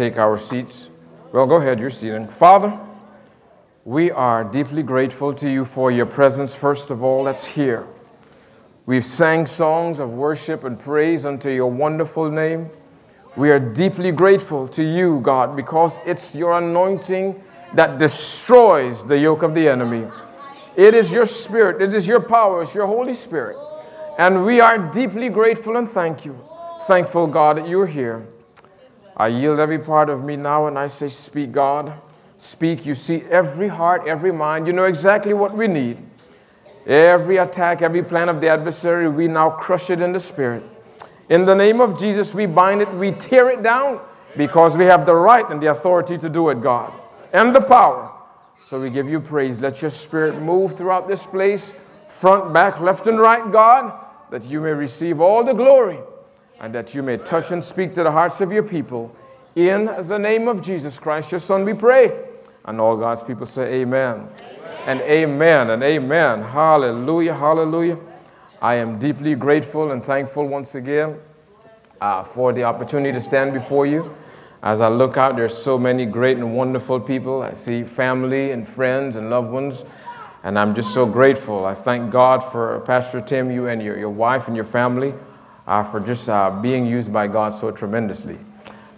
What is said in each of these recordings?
take our seats. Well, go ahead, you're seated. Father, we are deeply grateful to you for your presence, first of all, that's here. We've sang songs of worship and praise unto your wonderful name. We are deeply grateful to you, God, because it's your anointing that destroys the yoke of the enemy. It is your spirit, it is your power, it's your Holy Spirit. And we are deeply grateful and thank you. Thankful, God, that you're here. I yield every part of me now and I say, Speak, God. Speak. You see every heart, every mind. You know exactly what we need. Every attack, every plan of the adversary, we now crush it in the spirit. In the name of Jesus, we bind it, we tear it down because we have the right and the authority to do it, God, and the power. So we give you praise. Let your spirit move throughout this place, front, back, left, and right, God, that you may receive all the glory and that you may touch and speak to the hearts of your people. In the name of Jesus Christ, your Son, we pray. And all God's people say, Amen and amen and amen. Hallelujah, hallelujah. I am deeply grateful and thankful once again uh, for the opportunity to stand before you. As I look out, there's so many great and wonderful people. I see family and friends and loved ones, and I'm just so grateful. I thank God for Pastor Tim, you and your, your wife and your family, uh, for just uh, being used by God so tremendously.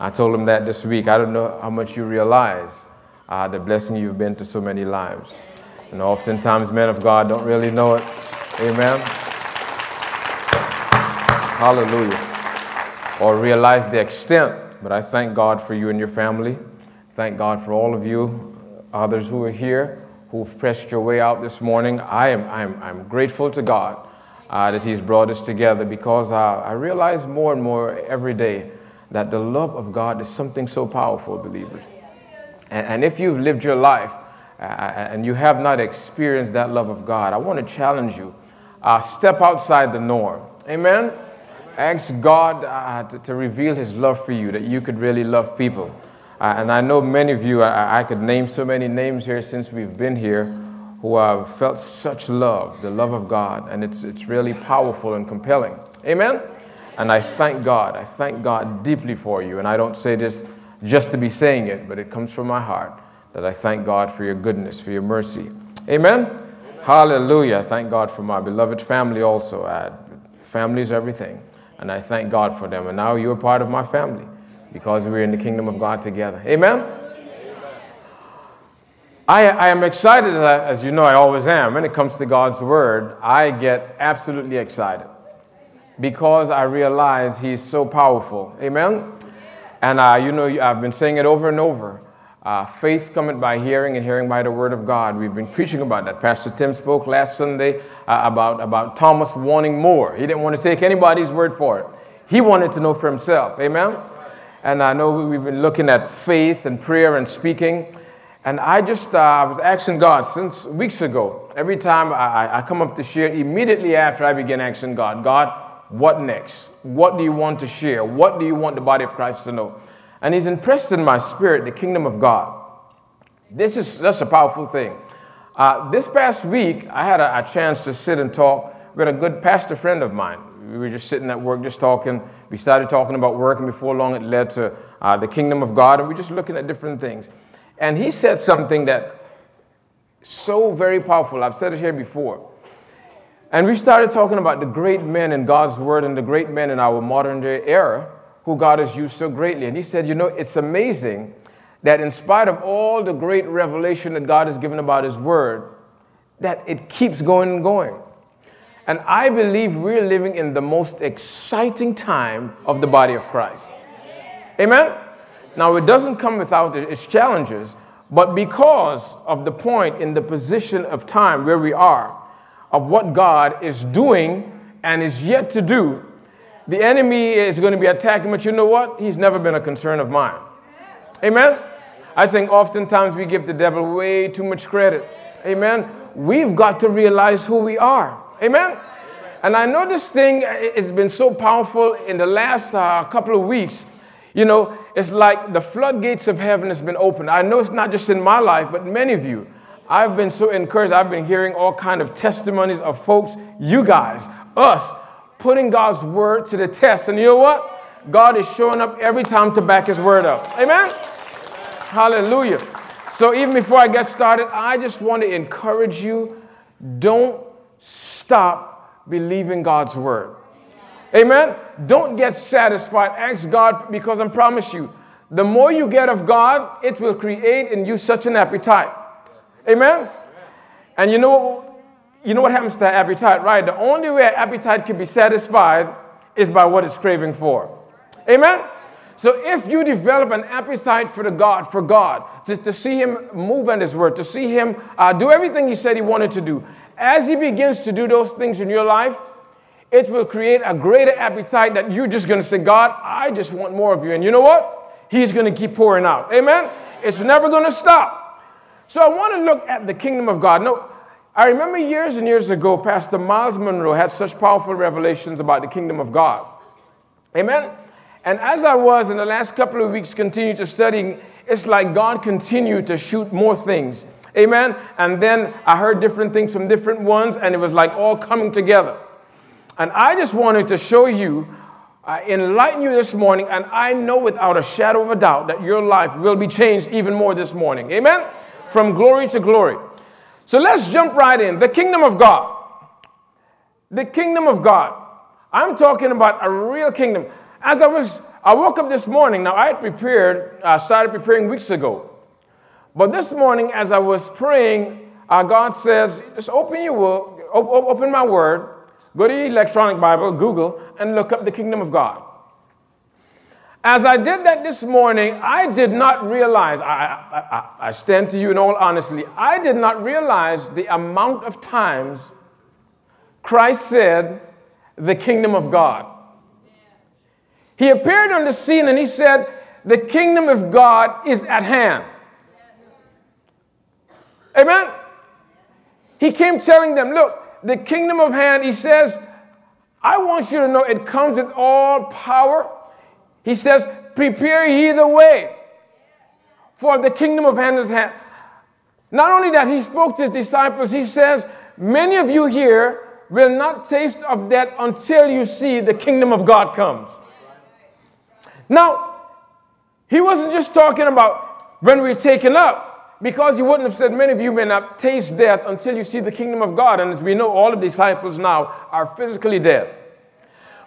I told him that this week. I don't know how much you realize uh, the blessing you've been to so many lives. And oftentimes, men of God don't really know it. Amen. Hallelujah. Or realize the extent. But I thank God for you and your family. Thank God for all of you, others who are here, who've pressed your way out this morning. I am I'm, I'm grateful to God uh, that He's brought us together because uh, I realize more and more every day that the love of God is something so powerful, believers. And, and if you've lived your life uh, and you have not experienced that love of God, I want to challenge you. Uh, step outside the norm. Amen? Ask God uh, to, to, reveal His love for you, that you could really love people. Uh, and I know many of you, I, I, could name so many names here since we've been here, who have felt such love, the love of God, and it's, it's really powerful and compelling. Amen? And I thank God. I thank God deeply for you. And I don't say this just to be saying it, but it comes from my heart that I thank God for your goodness, for your mercy. Amen? Amen. Hallelujah. Thank God for my beloved family also. Family is everything. And I thank God for them. And now you're part of my family because we're in the kingdom of God together. Amen? I, I am excited, as you know, I always am. When it comes to God's word, I get absolutely excited because I realize He's so powerful. Amen? And uh, you know, I've been saying it over and over. Uh, faith cometh by hearing, and hearing by the word of God. We've been preaching about that. Pastor Tim spoke last Sunday uh, about, about Thomas wanting more. He didn't want to take anybody's word for it, he wanted to know for himself. Amen? And I know we've been looking at faith and prayer and speaking. And I just uh, was asking God since weeks ago. Every time I, I come up to share, immediately after I begin asking God, God, what next? What do you want to share? What do you want the body of Christ to know? and he's impressed in my spirit the kingdom of God. This is that's a powerful thing. Uh, this past week, I had a, a, chance to sit and talk with a good pastor friend of mine. We were just sitting at work, just talking. We started talking about work, and before long, it led to uh, the kingdom of God, and we're just looking at different things. And he said something that so very powerful. I've said it here before. And we started talking about the great men in God's word and the great men in our modern day era who God has used so greatly. And he said, You know, it's amazing that in spite of all the great revelation that God has given about his word, that it keeps going and going. And I believe we're living in the most exciting time of the body of Christ. Amen? Now, it doesn't come without its challenges, but because of the point in the position of time where we are, of what God is doing and is yet to do, the enemy is going to be attacking, but you know what? He's never been a concern of mine. Amen? I think oftentimes we give the devil way too much credit. Amen? We've got to realize who we are. Amen? And I know this thing has been so powerful in the last uh, couple of weeks. You know, it's like the floodgates of heaven has been opened. I know it's not just in my life, but many of you. I've been so encouraged. I've been hearing all kind of testimonies of folks, you guys, us, putting God's word to the test. And you know what? God is showing up every time to back his word up. Amen? Hallelujah. So even before I get started, I just want to encourage you don't stop believing God's word. Amen? Don't get satisfied. Ask God because I promise you, the more you get of God, it will create in you such an appetite. Amen? And you know, you know what happens to that appetite, right? The only way appetite can be satisfied is by what it's craving for. Amen? So if you develop an appetite for the God, for God, to, to see Him move in His Word, to see Him uh, do everything He said He wanted to do, as He begins to do those things in your life, it will create a greater appetite that you're just going to say, God, I just want more of you. And you know what? He's going to keep pouring out. Amen? It's never going to stop. So I want to look at the kingdom of God. No, I remember years and years ago, Pastor Myles Munroe had such powerful revelations about the kingdom of God. Amen? And as I was in the last couple of weeks continue to studying, it's like God continued to shoot more things. Amen? And then I heard different things from different ones, and it was like all coming together. And I just wanted to show you, uh, enlighten you this morning, and I know without a shadow of a doubt that your life will be changed even more this morning. Amen? From glory to glory. So let's jump right in. The kingdom of God. The kingdom of God. I'm talking about a real kingdom. As I was, I woke up this morning. Now I had prepared, uh, started preparing weeks ago. But this morning, as I was praying, uh, God says, just open your word, open my word, go to your electronic Bible, Google, and look up the kingdom of God. As I did that this morning, I did not realize, I, I, I, stand to you in all honesty, I did not realize the amount of times Christ said, the kingdom of God. He appeared on the scene and he said, the kingdom of God is at hand. Amen? He came telling them, look, the kingdom of hand, he says, I want you to know it comes with all power he says, Prepare ye the way for the kingdom of heaven is hand. Not only that, he spoke to his disciples, he says, Many of you here will not taste of death until you see the kingdom of God comes. Now, he wasn't just talking about when we're taken up, because he wouldn't have said, Many of you may not taste death until you see the kingdom of God. And as we know, all the disciples now are physically dead.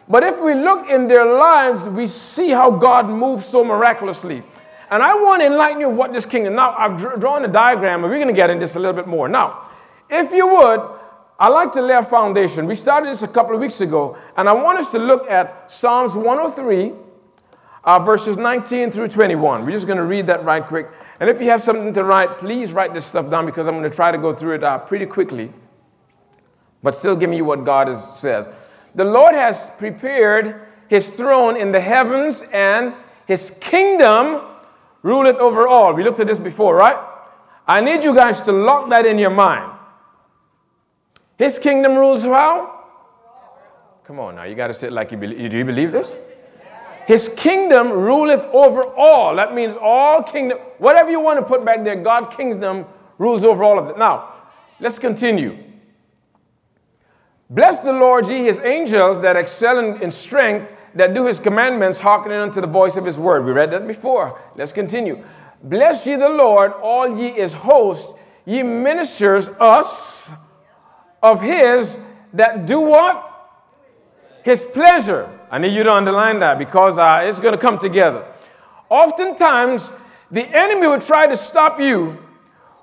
But if we look in their lives, we see how God moves so miraculously. And I want to enlighten you what this kingdom. Now, I've drawn a diagram, and we're going to get into this a little bit more. Now, if you would, I like to lay a foundation. We started this a couple of weeks ago, and I want us to look at Psalms 103, uh, verses 19 through 21. We're just going to read that right quick. And if you have something to write, please write this stuff down because I'm going to try to go through it uh, pretty quickly, but still giving you what God is, says. The Lord has prepared his throne in the heavens and his kingdom ruleth over all. We looked at this before, right? I need you guys to lock that in your mind. His kingdom rules how? Come on now, you got to say it like you believe. Do you believe this? His kingdom ruleth over all. That means all kingdom, whatever you want to put back there, God's kingdom rules over all of it. Now, let's continue. Bless the Lord, ye his angels that excel in, in strength, that do his commandments, hearkening unto the voice of his word. We read that before. Let's continue. Bless ye the Lord, all ye his host, ye ministers us of his that do what? His pleasure. I need you to underline that because uh, it's going to come together. Oftentimes, the enemy will try to stop you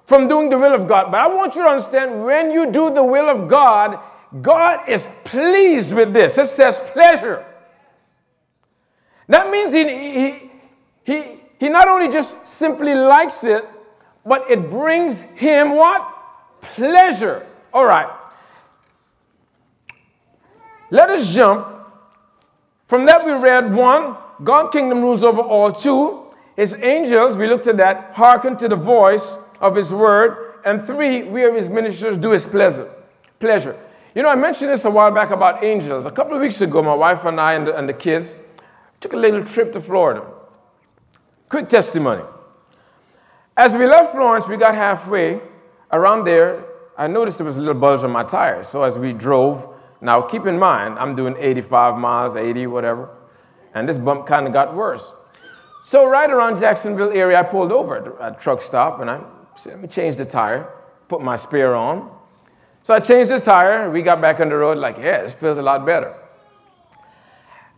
from doing the will of God. But I want you to understand when you do the will of God, God is pleased with this. It says pleasure. That means he, he, he, he not only just simply likes it, but it brings him what? Pleasure. All right. Let us jump. From that we read one, God kingdom rules over all. Two, his angels, we looked at that, hearken to the voice of his word. And three, we are his ministers, do his pleasure. Pleasure. You know, I mentioned this a while back about angels. A couple of weeks ago, my wife and I and the, and the kids took a little trip to Florida. Quick testimony. As we left Florence, we got halfway. Around there, I noticed there was a little bulge on my tire. So as we drove, now keep in mind, I'm doing 85 miles, 80, whatever. And this bump kind of got worse. So, right around Jacksonville area, I pulled over at a truck stop and I said, let me change the tire, put my spare on. So I changed the tire. We got back on the road, like, yeah, this feels a lot better.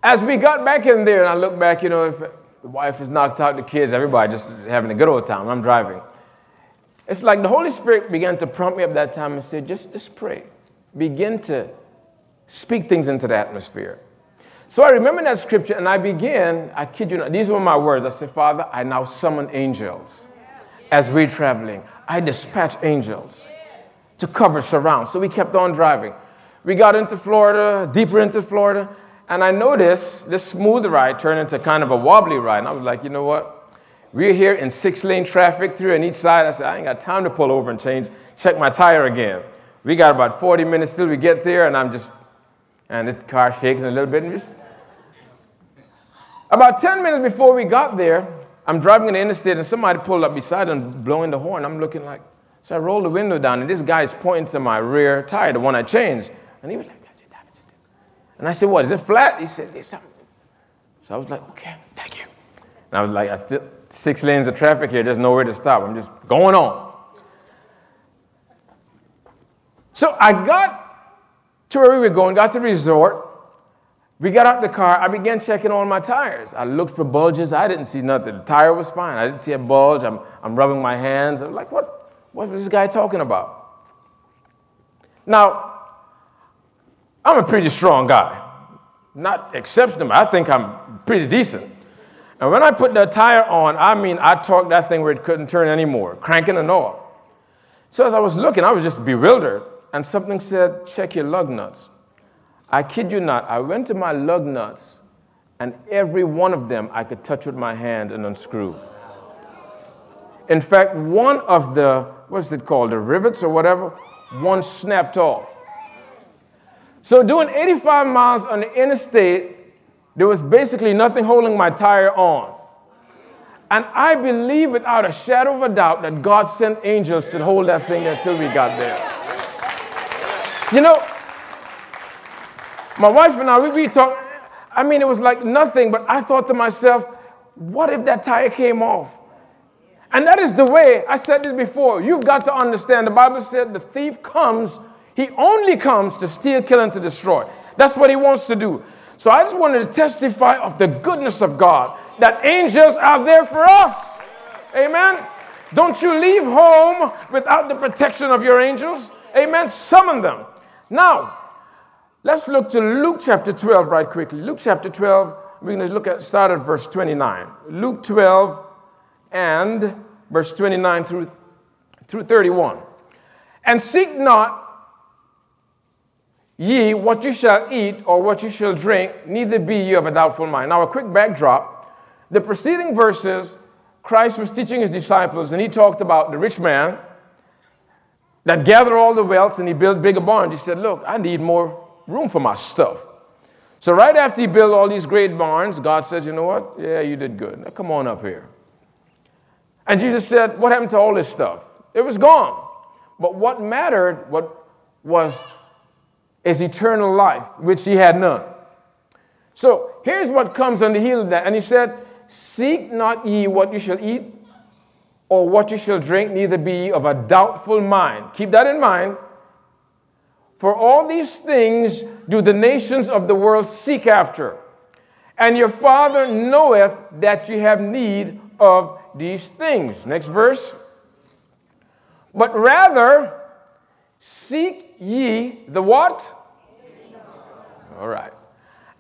As we got back in there, and I look back, you know, if the wife is knocked out, the kids, everybody just having a good old time. I'm driving. It's like the Holy Spirit began to prompt me up that time and said, just, just pray. Begin to speak things into the atmosphere. So I remember that scripture and I began, I kid you not, these were my words. I said, Father, I now summon angels as we're traveling. I dispatch angels to cover, surround. So we kept on driving. We got into Florida, deeper into Florida, and I noticed this smooth ride turned into kind of a wobbly ride. And I was like, you know what? We're here in six lane traffic, three on each side. I said, I ain't got time to pull over and change, check my tire again. We got about 40 minutes till we get there, and I'm just, and the car shaking a little bit. And just, about 10 minutes before we got there, I'm driving in the interstate, and somebody pulled up beside and blowing the horn. I'm looking like, so I rolled the window down, and this guy's pointing to my rear tire, the one I changed. And he was like, and I said, What, is it flat? He said, It's something. So I was like, Okay, thank you. And I was like, I still, six lanes of traffic here, there's nowhere to stop. I'm just going on. So I got to where we were going, got to the resort. We got out the car. I began checking all my tires. I looked for bulges. I didn't see nothing. The tire was fine. I didn't see a bulge. I'm, I'm rubbing my hands. I'm like, what? What was this guy talking about? Now, I'm a pretty strong guy. Not exceptional, I think I'm pretty decent. And when I put the tire on, I mean, I torqued that thing where it couldn't turn anymore, cranking and all. So as I was looking, I was just bewildered, and something said, check your lug nuts. I kid you not, I went to my lug nuts, and every one of them I could touch with my hand and unscrew. In fact, one of the what's it called, the rivets or whatever, one snapped off. So doing 85 miles on the interstate, there was basically nothing holding my tire on. And I believe without a shadow of a doubt that God sent angels to hold that thing until we got there. You know, my wife and I, we, we talked, I mean, it was like nothing, but I thought to myself, what if that tire came off? And that is the way, I said this before, you've got to understand. The Bible said the thief comes, he only comes to steal, kill, and to destroy. That's what he wants to do. So I just wanted to testify of the goodness of God, that angels are there for us. Amen. Don't you leave home without the protection of your angels. Amen. Summon them. Now, let's look to Luke chapter 12 right quickly. Luke chapter 12, we're going to look at start at verse 29. Luke 12 and verse 29 through, through 31. And seek not ye what you shall eat or what you shall drink, neither be ye of a doubtful mind. Now, a quick backdrop. The preceding verses, Christ was teaching his disciples, and he talked about the rich man that gathered all the wealth and he built bigger barns. He said, Look, I need more room for my stuff. So, right after he built all these great barns, God says, You know what? Yeah, you did good. Now, come on up here. And Jesus said, What happened to all this stuff? It was gone. But what mattered, what was, is eternal life, which he had none. So here's what comes on the heel of that. And he said, Seek not ye what you shall eat or what you shall drink, neither be of a doubtful mind. Keep that in mind. For all these things do the nations of the world seek after. And your Father knoweth that ye have need of these things. Next verse. But rather, seek ye the what? All right.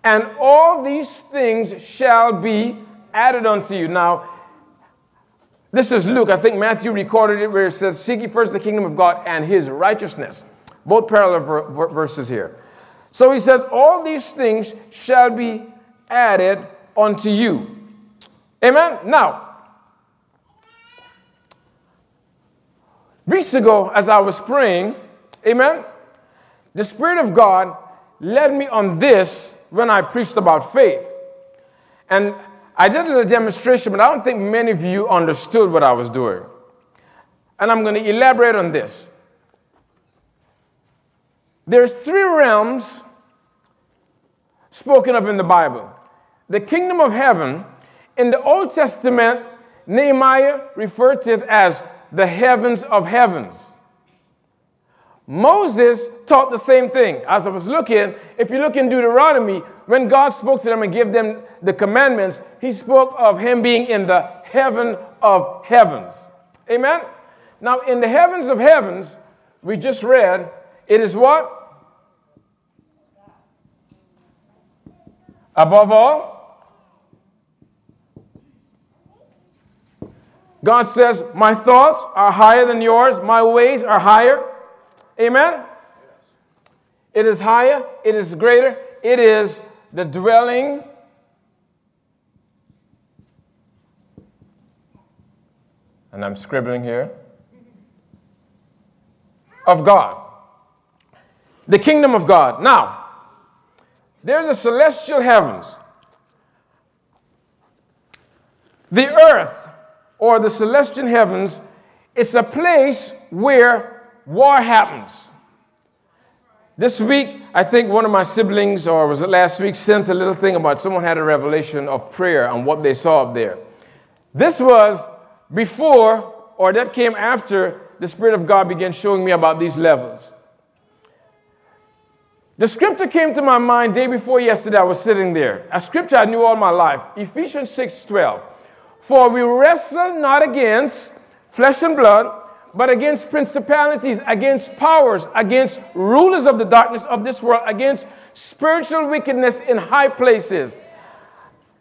And all these things shall be added unto you. Now, this is Luke. I think Matthew recorded it where it says, Seek ye first the kingdom of God and his righteousness. Both parallel ver- verses here. So he says, All these things shall be added unto you. Amen? Now, Weeks ago, as I was praying, amen, the Spirit of God led me on this when I preached about faith. And I did a demonstration, but I don't think many of you understood what I was doing. And I'm going to elaborate on this. There's three realms spoken of in the Bible. the kingdom of heaven, in the Old Testament, Nehemiah referred to it as the heavens of heavens. Moses taught the same thing. As I was looking, if you look in Deuteronomy, when God spoke to them and gave them the commandments, he spoke of him being in the heaven of heavens. Amen? Now, in the heavens of heavens, we just read, it is what? Above all, God says, My thoughts are higher than yours, my ways are higher. Amen? It is higher, it is greater, it is the dwelling and I'm scribbling here of God. The kingdom of God. Now, there's a celestial heavens. The earth or the celestial heavens is a place where war happens. This week, I think one of my siblings, or was it last week, sent a little thing about someone had a revelation of prayer and what they saw up there. This was before, or that came after, the Spirit of God began showing me about these levels. The scripture came to my mind day before yesterday. I was sitting there. A scripture I knew all my life Ephesians 6 12. For we wrestle not against flesh and blood, but against principalities, against powers, against rulers of the darkness of this world, against spiritual wickedness in high places.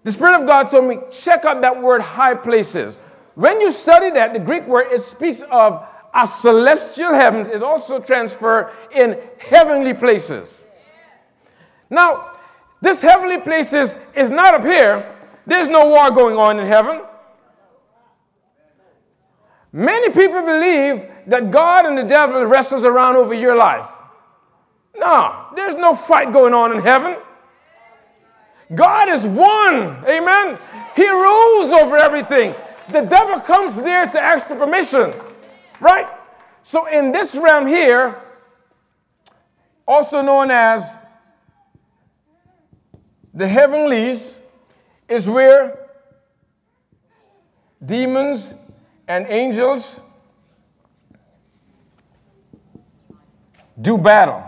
The Spirit of God told me, check out that word high places. When you study that, the Greek word, it speaks of a celestial heavens, is also transferred in heavenly places. Now, this heavenly places is not up here. There's no war going on in heaven. Many people believe that God and the devil wrestles around over your life. No, there's no fight going on in heaven. God is one. Amen. He rules over everything. The devil comes there to ask for permission. Right? So in this realm here, also known as the heavenlies, is where demons and angels do battle.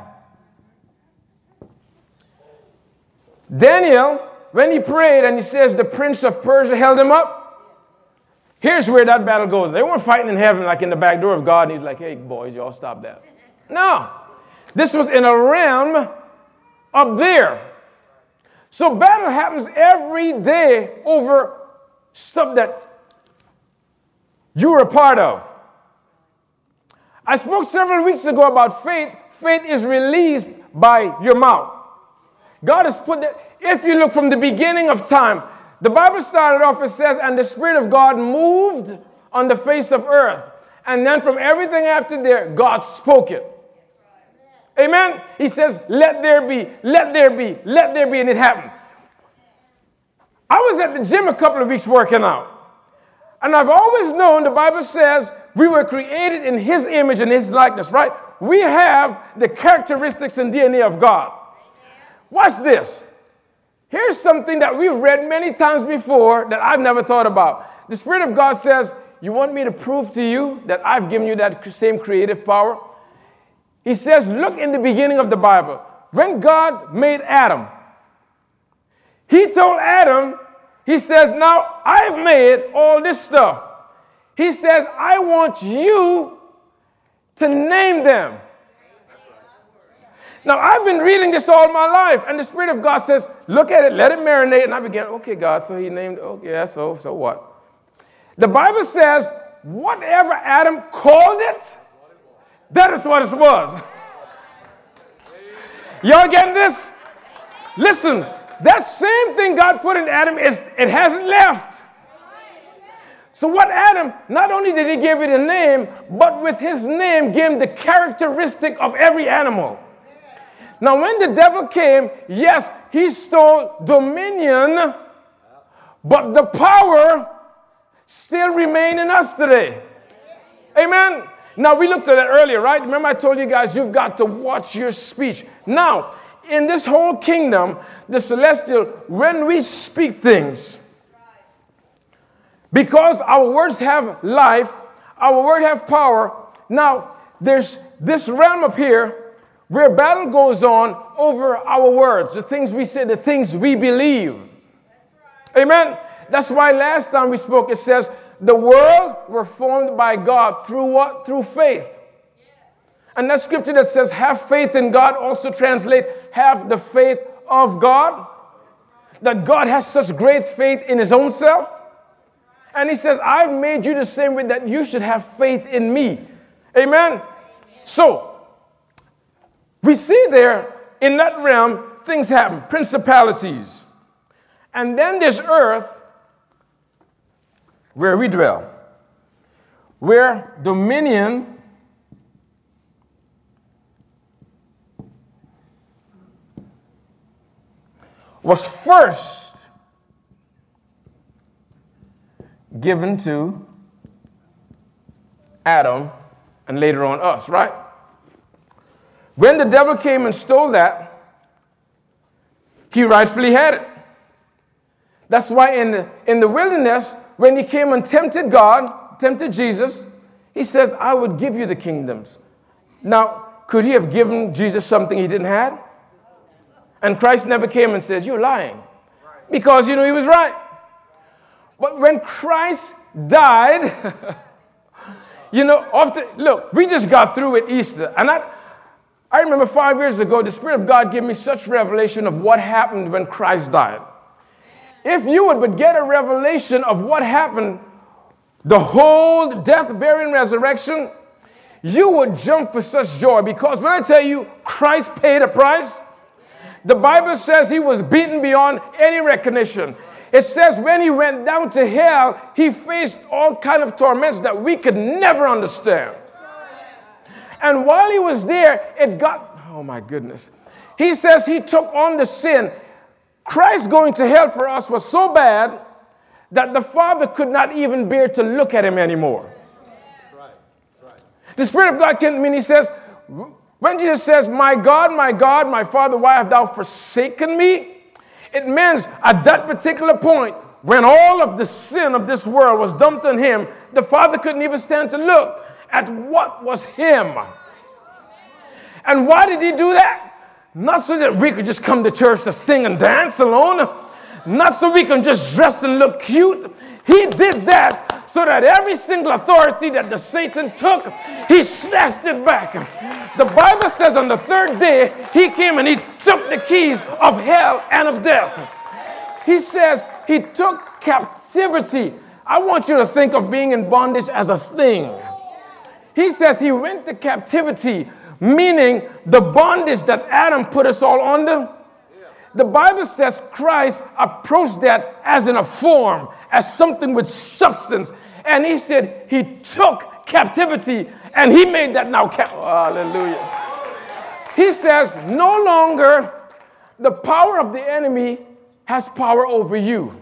Daniel, when he prayed and he says the prince of Persia held him up, here's where that battle goes. They weren't fighting in heaven like in the back door of God, and he's like, hey, boys, y'all stop that. No. This was in a realm up there. So battle happens every day over stuff that you're a part of. I spoke several weeks ago about faith. Faith is released by your mouth. God has put that, if you look from the beginning of time, the Bible started off, it says, and the Spirit of God moved on the face of earth. And then from everything after there, God spoke it. Amen? He says, let there be, let there be, let there be, and it happened. I was at the gym a couple of weeks working out. And I've always known the Bible says we were created in His image and His likeness, right? We have the characteristics and DNA of God. Watch this. Here's something that we've read many times before that I've never thought about. The Spirit of God says, You want me to prove to you that I've given you that same creative power? He says, Look in the beginning of the Bible. When God made Adam, He told Adam he says, Now I've made all this stuff. He says, I want you to name them. Now, I've been reading this all my life, and the Spirit of God says, Look at it, let it marinate. And I began, Okay, God, so He named, okay, yeah, so, so what? The Bible says, Whatever Adam called it, that is what it was. Y'all getting this? Listen, that same thing God put in Adam is it hasn't left. So what Adam, not only did he give it a name, but with his name gave him the characteristic of every animal. Now when the devil came, yes, he stole dominion, but the power still remain in us today. Amen. Now we looked at that earlier, right? Remember I told you guys you've got to watch your speech. Now, in this whole kingdom, the celestial, when we speak things, because our words have life, our word have power. Now, there's this realm up here where battle goes on over our words, the things we say, the things we believe. Right. Amen. That's why last time we spoke, it says, the world were formed by God through what? Through faith. And that scripture that says, have faith in God also translate, have the faith of God. That God has such great faith in his own self. And he says, I've made you the same way that you should have faith in me. Amen. So, we see there in that realm things happen, principalities. And then there's earth where we dwell, where dominion was first given to Adam and later on us, right? When the devil came and stole that, he rightfully had it. That's why in the, in the wilderness, when he came and tempted God, tempted Jesus, he says, I would give you the kingdoms. Now, could he have given Jesus something he didn't have? And Christ never came and said, You're lying. Because you know he was right. But when Christ died, you know, often, look, we just got through with Easter. And I, I remember five years ago, the Spirit of God gave me such revelation of what happened when Christ died. If you would but get a revelation of what happened, the whole death, burial, and resurrection, you would jump for such joy because when I tell you Christ paid a price, the Bible says he was beaten beyond any recognition. It says when he went down to hell, he faced all kind of torments that we could never understand. And while he was there, it got, oh my goodness. He says he took on the sin. Christ going to hell for us was so bad that the Father could not even bear to look at him anymore. The Spirit of God came to me and he says, when Jesus says, My God, my God, my Father, why have thou forsaken me? It means at that particular point, when all of the sin of this world was dumped on him, the Father couldn't even stand to look at what was him. And why did he do that? Not so that we could just come to church to sing and dance alone, not so we can just dress and look cute. He did that so that every single authority that the Satan took, he snatched it back. The Bible says on the third day, he came and he took the keys of hell and of death. He says he took captivity. I want you to think of being in bondage as a thing. He says he went to captivity, meaning the bondage that Adam put us all under. The Bible says Christ approached that as in a form, as something with substance, and he said he took captivity and he made that now cap- oh, hallelujah. He says no longer the power of the enemy has power over you.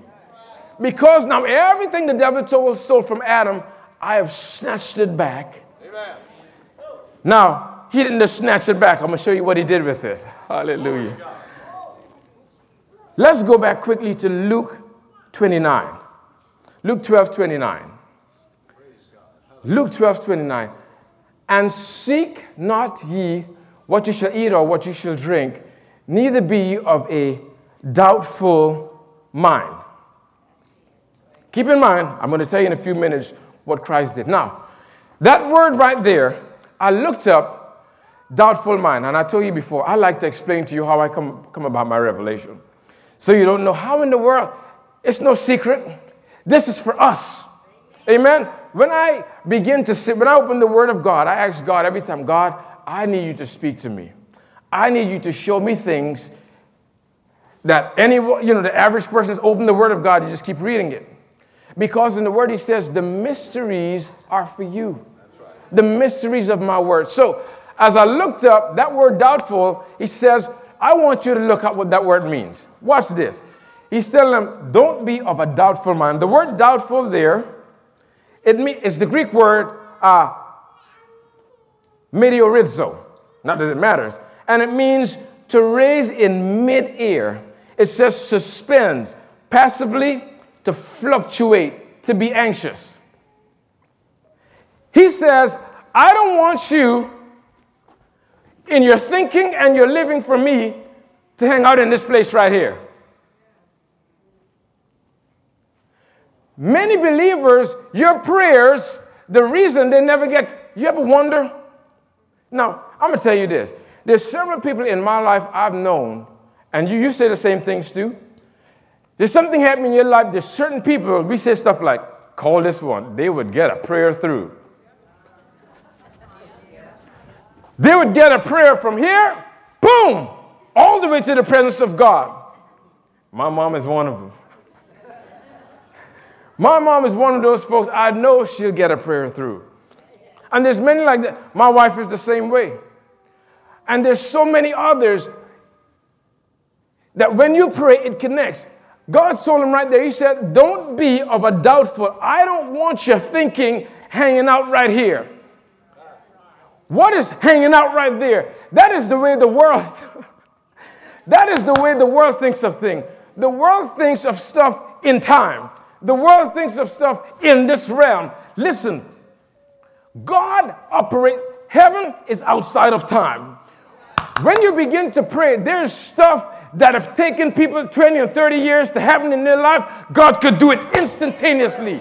Because now everything the devil told, stole from adam i have snatched it back. Amen. now he didn't just snatch it back. I'm going to show you what he did with it. Hallelujah. Let's go back quickly to luke 29 luke 12 29 Luke 12 29. And seek not ye what you shall eat or what you shall drink, neither be ye of a doubtful mind. Keep in mind, I'm going to tell you in a few minutes what Christ did. Now, that word right there, I looked up doubtful mind, and I told you before, I like to explain to you how I come, come about my revelation. So you don't know how in the world, it's no secret. This is for us. Amen when I begin to sit, when I open the Word of God, I ask God every time, God, I need you to speak to me. I need you to show me things that any, you know, the average person has opened the Word of God, you just keep reading it. Because in the Word, He says, the mysteries are for you. Right. The mysteries of my Word. So as I looked up that word doubtful, He says, I want you to look up what that word means. Watch this. He's telling them, don't be of a doubtful mind. The word doubtful there it it's the Greek word uh, meteorizo. Not that it matters. And it means to raise in midair. It says suspends, passively to fluctuate, to be anxious. He says, I don't want you in your thinking and your living for me to hang out in this place right here. Many believers, your prayers, the reason they never get, you ever wonder? Now, I'm gonna tell you this. There's several people in my life I've known, and you, you say the same things too. There's something happening in your life, there's certain people, we say stuff like, call this one, they would get a prayer through. They would get a prayer from here, boom, all the way to the presence of God. My mom is one of them. My mom is one of those folks I know she'll get a prayer through. And there's many like that. My wife is the same way. And there's so many others that when you pray, it connects. God told him right there, He said, Don't be of a doubtful. I don't want your thinking hanging out right here. What is hanging out right there? That is the way the world, that is the way the world thinks of things. The world thinks of stuff in time. The world thinks of stuff in this realm. Listen, God operates, heaven is outside of time. When you begin to pray, there's stuff that have taken people 20 or 30 years to happen in their life. God could do it instantaneously.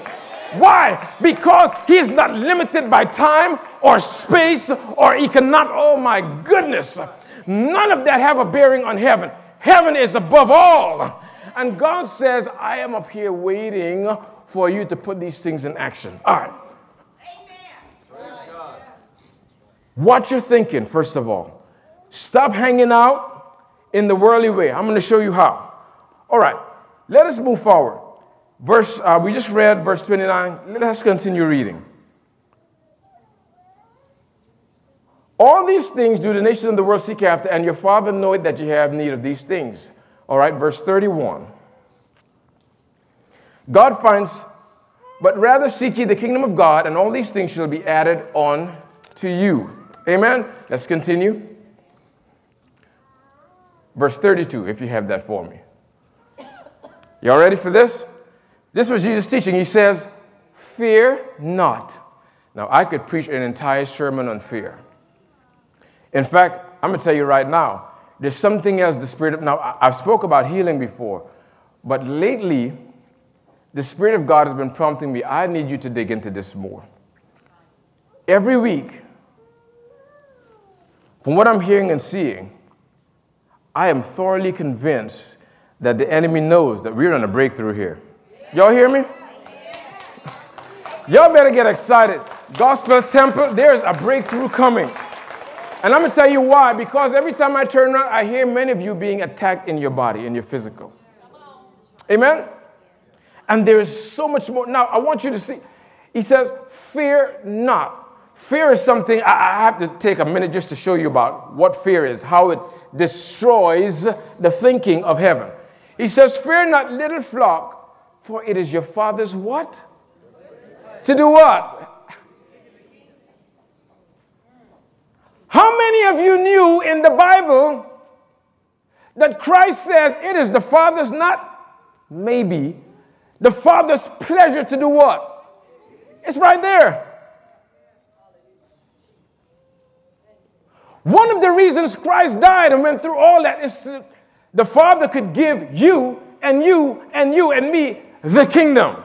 Why? Because He is not limited by time or space or cannot. Oh my goodness. None of that have a bearing on heaven. Heaven is above all. And God says, I am up here waiting for you to put these things in action. All right. Amen. What you're thinking, first of all. Stop hanging out in the worldly way. I'm going to show you how. All right, let us move forward. Verse, uh, we just read verse 29. Let us continue reading. All these things do the nations of the world seek after, and your Father knoweth that you have need of these things. All right, verse 31. God finds, but rather seek ye the kingdom of God, and all these things shall be added on to you. Amen. Let's continue. Verse 32, if you have that for me. Y'all ready for this? This was Jesus' teaching. He says, Fear not. Now, I could preach an entire sermon on fear. In fact, I'm going to tell you right now, there's something else the Spirit of, now, I've spoke about healing before, but lately, the Spirit of God has been prompting me, I need you to dig into this more. Every week, from what I'm hearing and seeing, I am thoroughly convinced that the enemy knows that we're on a breakthrough here. Y'all hear me? Y'all better get excited. Gospel Temple, there's a breakthrough coming. And I'm going to tell you why. Because every time I turn around, I hear many of you being attacked in your body, in your physical. Amen? And there is so much more. Now, I want you to see. He says, Fear not. Fear is something I have to take a minute just to show you about what fear is, how it destroys the thinking of heaven. He says, Fear not, little flock, for it is your Father's what? To do what? How many of you knew in the Bible that Christ says it is the Father's not maybe, the Father's pleasure to do what? It's right there. One of the reasons Christ died and went through all that is the Father could give you and you and you and me the kingdom.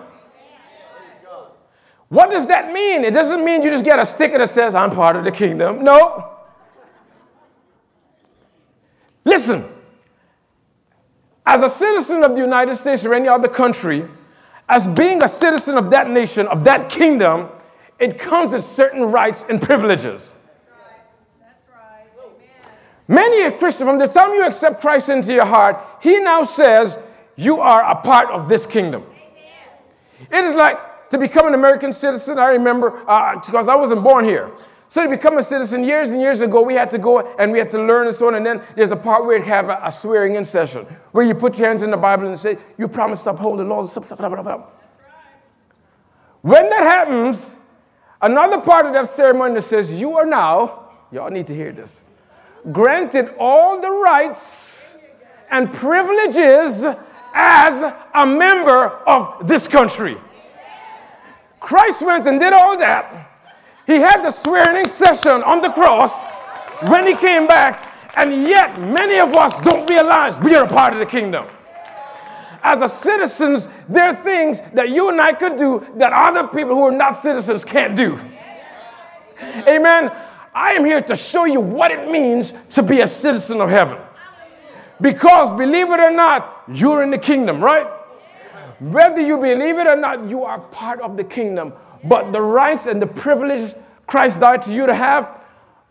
What does that mean? It doesn't mean you just get a sticker that says, I'm part of the kingdom. No. Listen, as a citizen of the United States or any other country, as being a citizen of that nation, of that kingdom, it comes with certain rights and privileges. That's right. That's right. Many a Christian, from the time you accept Christ into your heart, he now says, You are a part of this kingdom. It is like to become an American citizen. I remember, uh, because I wasn't born here. So to become a citizen, years and years ago, we had to go and we had to learn and so on. And then there's a part where you have a, a swearing in session where you put your hands in the Bible and say, You promise to uphold the laws. When that happens, another part of that ceremony says, You are now, y'all need to hear this granted all the rights and privileges as a member of this country. Christ went and did all that. He had the swearing session on the cross when he came back, and yet many of us don't realize we are a part of the kingdom. As a citizens, there are things that you and I could do that other people who are not citizens can't do. Amen. I am here to show you what it means to be a citizen of heaven. Because, believe it or not, you're in the kingdom, right? Whether you believe it or not, you are part of the kingdom. But the rights and the privileges Christ died to you to have,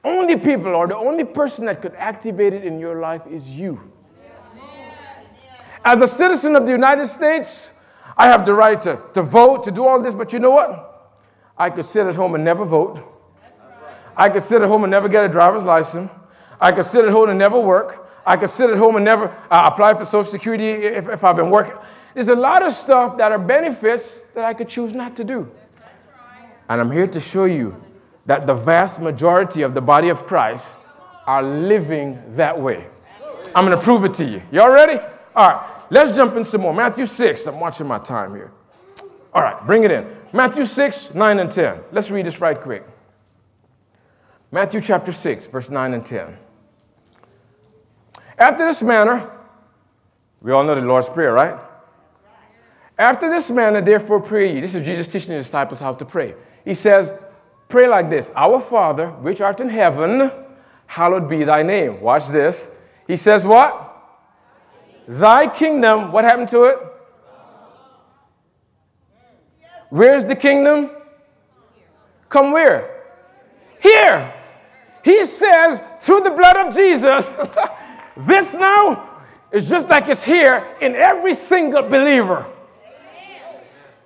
only people or the only person that could activate it in your life is you. As a citizen of the United States, I have the right to, to vote, to do all this, but you know what? I could sit at home and never vote. I could sit at home and never get a driver's license. I could sit at home and never work. I could sit at home and never uh, apply for Social Security if, if I've been working. There's a lot of stuff that are benefits that I could choose not to do. And I'm here to show you that the vast majority of the body of Christ are living that way. I'm going to prove it to you. Y'all ready? All right, let's jump in some more. Matthew 6. I'm watching my time here. All right, bring it in. Matthew 6, 9, and 10. Let's read this right quick. Matthew chapter 6, verse 9 and 10. After this manner, we all know the Lord's Prayer, right? After this manner, therefore, pray ye. This is Jesus teaching the disciples how to pray. He says, Pray like this Our Father, which art in heaven, hallowed be thy name. Watch this. He says, What? Thy kingdom, what happened to it? Where's the kingdom? Come where? Here. He says, through the blood of Jesus, this now is just like it's here in every single believer.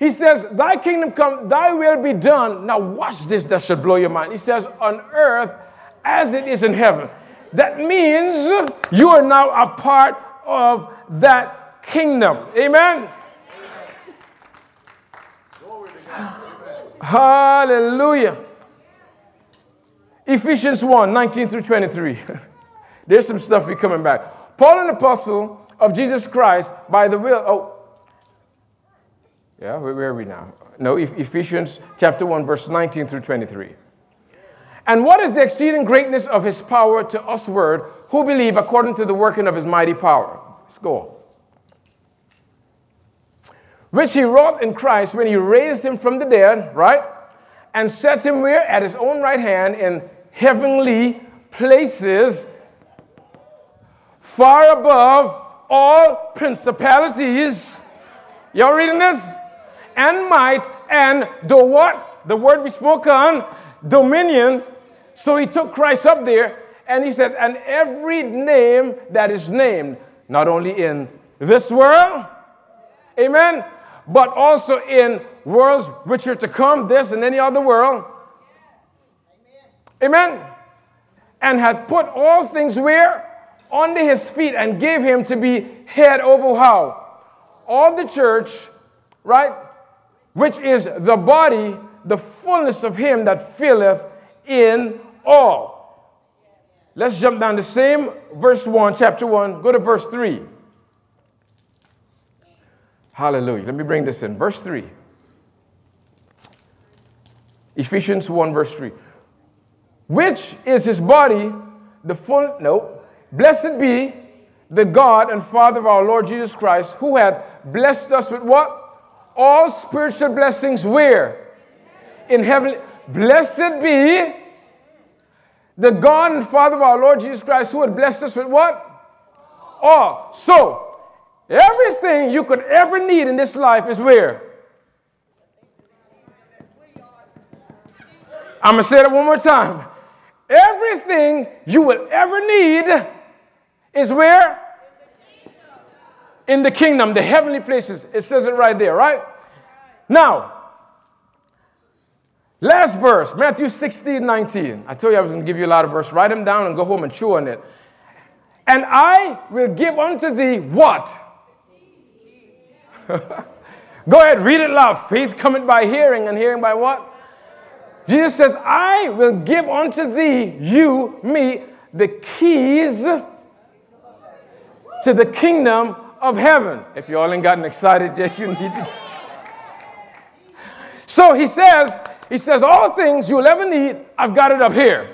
He says, Thy kingdom come, thy will be done. Now, watch this, that should blow your mind. He says, On earth as it is in heaven. That means you are now a part of that kingdom. Amen. Hallelujah. Ephesians 1 19 through 23. There's some stuff we coming back. Paul, an apostle of Jesus Christ, by the will. Oh, yeah, where, are we now? No, Ephesians chapter 1, verse 19 through 23. And what is the exceeding greatness of his power to us, word, who believe according to the working of his mighty power? Let's go. Which he wrought in Christ when he raised him from the dead, right? And set him where? At his own right hand in heavenly places, far above all principalities. Y'all reading this? And might and the what? The word we spoke on, dominion. So he took Christ up there and he said, and every name that is named, not only in this world, amen, but also in worlds which are to come, this and any other world. Amen. And had put all things where? Under his feet and gave him to be head over how? All the church, right? Which is the body, the fullness of him that filleth in all. Let's jump down the same verse 1, chapter 1, go to verse 3. Hallelujah. Let me bring this in. Verse 3. Ephesians 1, verse 3 which is his body, the full, no, blessed be the God and Father of our Lord Jesus Christ, who had blessed us with what? All spiritual blessings where? In heaven. Blessed be the God and Father of our Lord Jesus Christ, who had blessed us with what? All. So, everything you could ever need in this life is where? I'm going to say it one more time. Everything you will ever need is where? In the kingdom, the heavenly places. It says it right there, right? Now, last verse, Matthew 16, 19. I told you I was going to give you a lot of verse. Write them down and go home and chew on it. And I will give unto thee what? go ahead, read it loud. Faith cometh by hearing, and hearing by what? Jesus says, I will give unto thee, you, me, the keys to the kingdom of heaven. If you all ain't gotten excited yet, you need to. So he says, he says, all things you'll ever need, I've got it up here.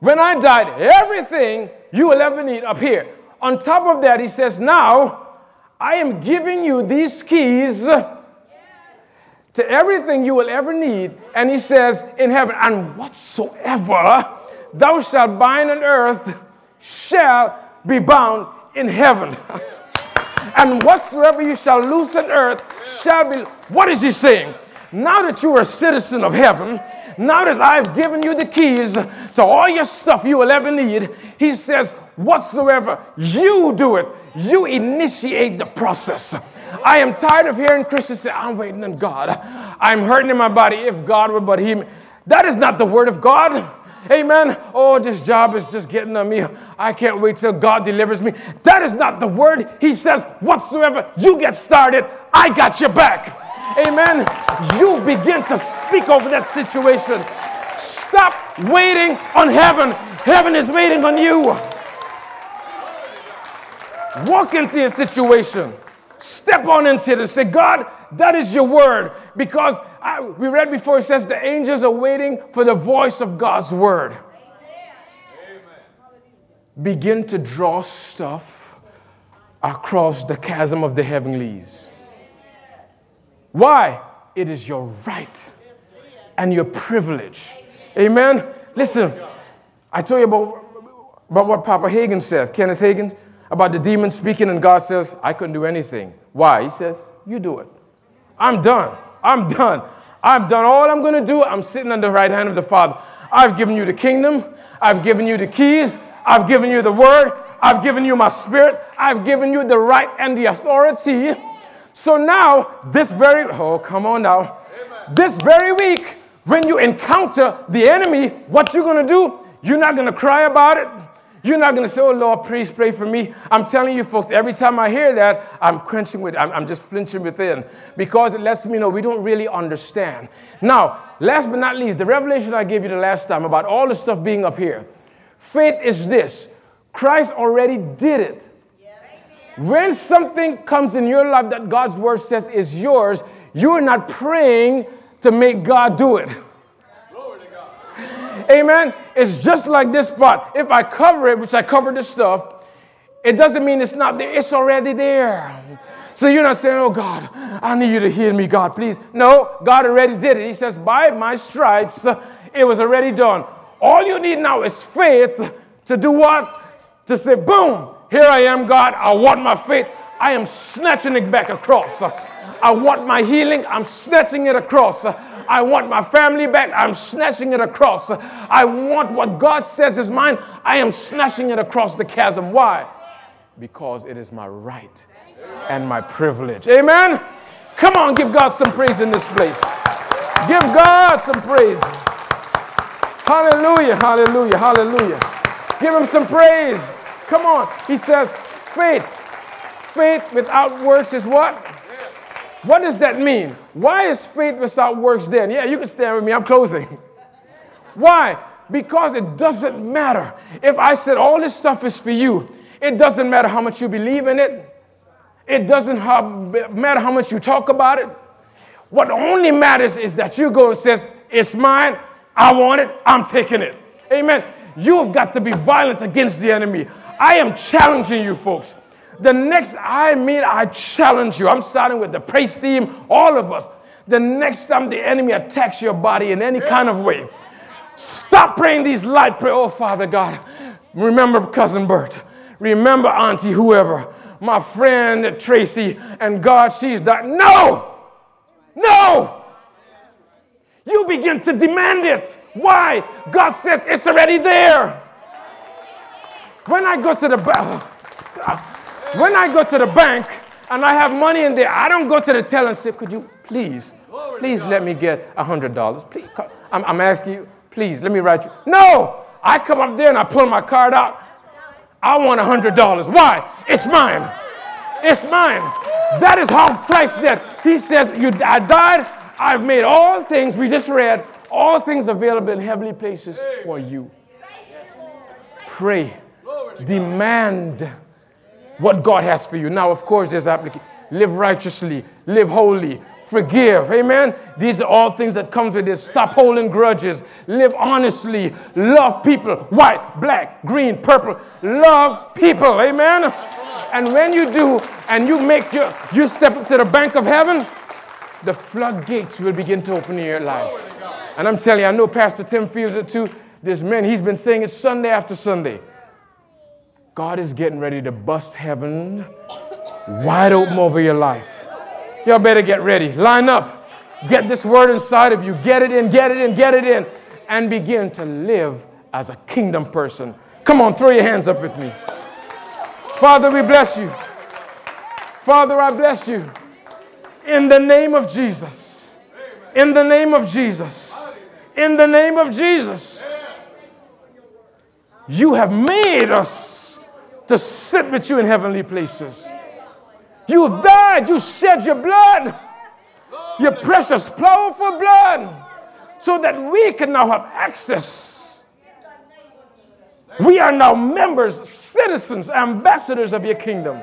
When I died, everything you will ever need up here. On top of that, he says, now I am giving you these keys to everything you will ever need. And he says, in heaven, and whatsoever thou shalt bind on earth shall be bound in heaven. and whatsoever you shall loose on earth shall be. What is he saying? Now that you are a citizen of heaven, now that I've given you the keys to all your stuff you will ever need, he says, whatsoever you do it, you initiate the process. I am tired of hearing Christians say, I'm waiting on God. I'm hurting in my body. If God would but He. That is not the word of God. Amen. Oh, this job is just getting on me. I can't wait till God delivers me. That is not the word. He says, whatsoever you get started, I got your back. Amen. You begin to speak over that situation. Stop waiting on heaven. Heaven is waiting on you. Walk into your situation. Step on into it and say, God, that is your word. Because I, we read before it says the angels are waiting for the voice of God's word. Amen. Begin to draw stuff across the chasm of the heavenlies. Why? It is your right and your privilege. Amen. Listen, I told you about, about what Papa Hagin says, Kenneth Hagin, about the demon speaking, and God says, I couldn't do anything. Why? He says, You do it. I'm done. I'm done. I've done all I'm going to do. I'm sitting on the right hand of the Father. I've given you the kingdom. I've given you the keys. I've given you the word. I've given you my spirit. I've given you the right and the authority. So now, this very, oh, come on now. This very week, when you encounter the enemy, what you're going to do? You're not going to cry about it. You're not going to say, oh, Lord, please pray for me. I'm telling you, folks, every time I hear that, I'm quenching with, I'm, I'm just flinching within because it lets me know we don't really understand. Now, last but not least, the revelation I gave you the last time about all the stuff being up here. Faith is this Christ already did it. When something comes in your life that God's word says is yours, you are not praying to make God do it. Amen. It's just like this spot. If I cover it, which I cover this stuff, it doesn't mean it's not there. It's already there. So you're not saying, oh God, I need you to heal me, God, please. No, God already did it. He says, by my stripes, it was already done. All you need now is faith to do what? To say, boom, here I am, God. I want my faith. I am snatching it back across. I want my healing. I'm snatching it across. I want my family back. I'm snatching it across. I want what God says is mine. I am snatching it across the chasm. Why? Because it is my right and my privilege. Amen? Come on, give God some praise in this place. Give God some praise. Hallelujah, hallelujah, hallelujah. Give him some praise. Come on. He says, faith. Faith without works is what? What does that mean? Why is faith without works then? Yeah, you can stand with me. I'm closing. Why? Because it doesn't matter. If I said all this stuff is for you, it doesn't matter how much you believe in it. It doesn't matter how much you talk about it. What only matters is that you go and says, it's mine, I want it, I'm taking it. Amen. You've got to be violent against the enemy. I am challenging you folks. The next, I mean, I challenge you. I'm starting with the praise team, all of us. The next time the enemy attacks your body in any kind of way, stop praying these light prayers. Oh, Father God, remember cousin Bert. Remember auntie whoever. My friend Tracy and God, she's that. No! No! You begin to demand it. Why? God says it's already there. When I go to the bank, when I go to the bank and I have money in there, I don't go to the teller and say, could you please, please let me get a $100. Please, I'm, I'm asking you, please, let me write you. No! I come up there and I pull my card out. I want a $100. Why? It's mine. It's mine. That is how Christ did. He says, you, I died. I've made all things, we just read, all things available in heavenly places for you. pray. Demand what God has for you. Now, of course, there's application. Live righteously, live holy, forgive. Amen. These are all things that comes with this. Stop holding grudges. Live honestly. Love people. White, black, green, purple. Love people. Amen. And when you do, and you make your, you step up to the bank of heaven, the floodgates will begin to open in your life. And I'm telling you, I know Pastor Tim feels it too. This man, he's been saying it Sunday after Sunday. God is getting ready to bust heaven wide open over your life. Y'all better get ready. Line up. Get this word inside of you. Get it in, get it in, get it in, and begin to live as a kingdom person. Come on, throw your hands up with me. Father, we bless you. Father, I bless you. In the name of Jesus. In the name of Jesus. In the name of Jesus. You have made us to sit with you in heavenly places. You have died. You shed your blood, your precious, powerful blood, so that we can now have access. We are now members, citizens, ambassadors of your kingdom.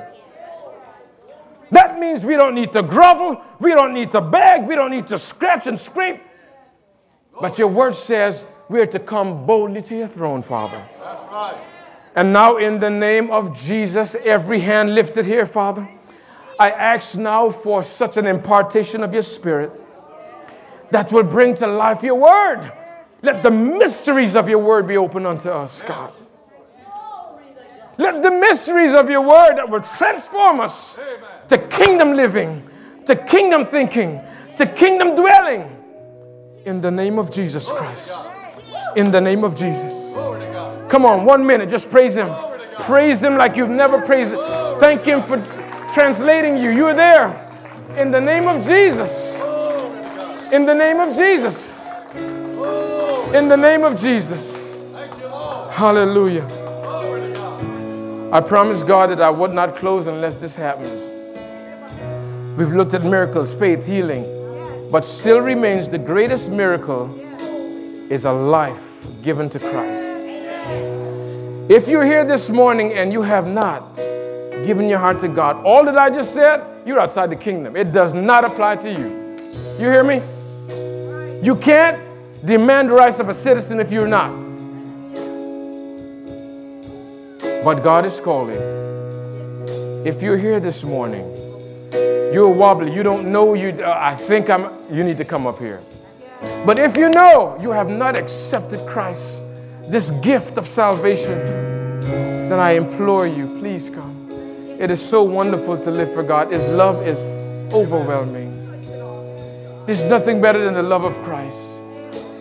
That means we don't need to grovel, we don't need to beg, we don't need to scratch and scrape. But your word says we are to come boldly to your throne, Father. That's right. And now, in the name of Jesus, every hand lifted here, Father, I ask now for such an impartation of your spirit that will bring to life your word. Let the mysteries of your word be open unto us, God. Let the mysteries of your word that will transform us to kingdom living, to kingdom thinking, to kingdom dwelling. In the name of Jesus Christ. In the name of Jesus. Come on, one minute, just praise Him. Praise Him like you've never praised Him. Thank Him for translating you. You are there. In the name of Jesus. In the name of Jesus. In the name of Jesus. Hallelujah. I promise God that I would not close unless this happens. We've looked at miracles, faith, healing, but still remains the greatest miracle is a life given to Christ. If you're here this morning and you have not given your heart to God, all that I just said, you're outside the kingdom. It does not apply to you. You hear me? You can't demand the rights of a citizen if you're not. But God is calling. If you're here this morning, you're wobbly, you don't know, you, uh, I think I'm, you need to come up here. But if you know you have not accepted Christ, this gift of salvation, then I implore you, please come. It is so wonderful to live for God. His love is overwhelming. There's nothing better than the love of Christ.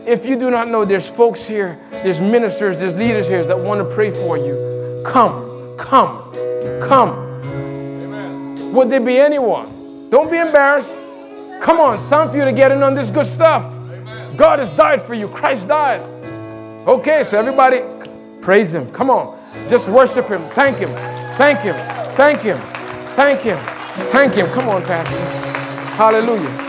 If you do not know, there's folks here, there's ministers, there's leaders here that want to pray for you. Come, come, come. Amen. Would there be anyone? Don't be embarrassed. Come on, it's time for you to get in on this good stuff. Amen. God has died for you. Christ died. Okay, so everybody praise Him. Come on. Just worship Him. Thank Him. Thank Him. Thank Him. Thank Him. Thank Him. Come on, Pastor. Hallelujah.